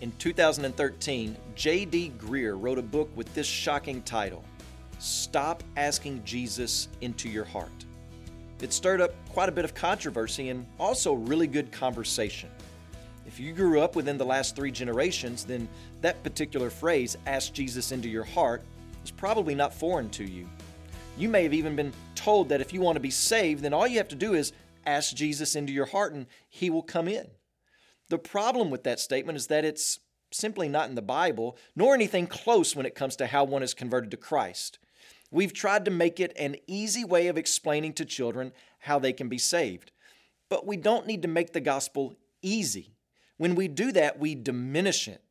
In 2013, J.D. Greear wrote a book with this shocking title Stop Asking Jesus into Your Heart. It stirred up quite a bit of controversy and also really good conversation. If you grew up within the last three generations, then that particular phrase, ask Jesus into your heart, is probably not foreign to you. You may have even been told that if you want to be saved, then all you have to do is ask Jesus into your heart and he will come in. The problem with that statement is that it's simply not in the Bible, nor anything close when it comes to how one is converted to Christ. We've tried to make it an easy way of explaining to children how they can be saved. But we don't need to make the gospel easy. When we do that, we diminish it.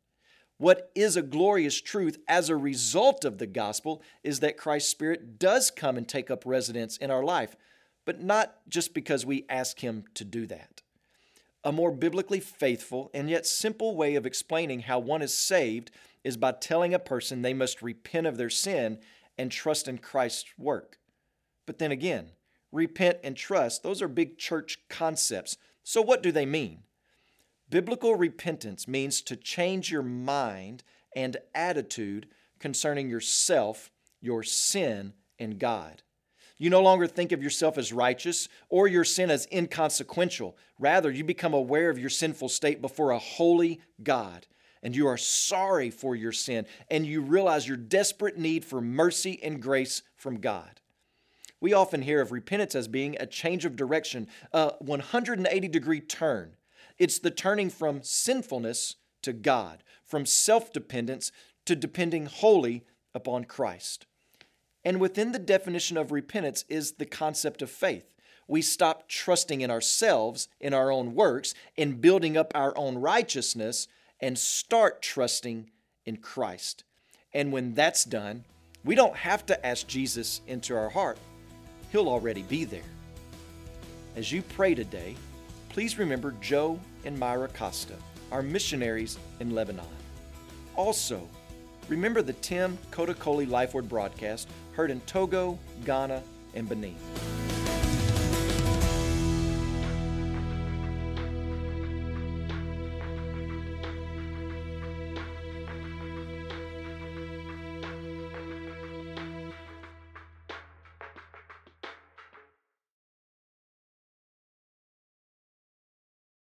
What is a glorious truth as a result of the gospel is that Christ's Spirit does come and take up residence in our life, but not just because we ask Him to do that. A more biblically faithful and yet simple way of explaining how one is saved is by telling a person they must repent of their sin and trust in Christ's work. But then again, repent and trust, those are big church concepts. So, what do they mean? Biblical repentance means to change your mind and attitude concerning yourself, your sin, and God. You no longer think of yourself as righteous or your sin as inconsequential. Rather, you become aware of your sinful state before a holy God, and you are sorry for your sin, and you realize your desperate need for mercy and grace from God. We often hear of repentance as being a change of direction, a 180 degree turn. It's the turning from sinfulness to God, from self dependence to depending wholly upon Christ. And within the definition of repentance is the concept of faith. We stop trusting in ourselves, in our own works, in building up our own righteousness, and start trusting in Christ. And when that's done, we don't have to ask Jesus into our heart, He'll already be there. As you pray today, please remember Joe and Myra Costa, our missionaries in Lebanon. Also, remember the Tim Kotokoli Life Word broadcast heard in Togo, Ghana, and Benin.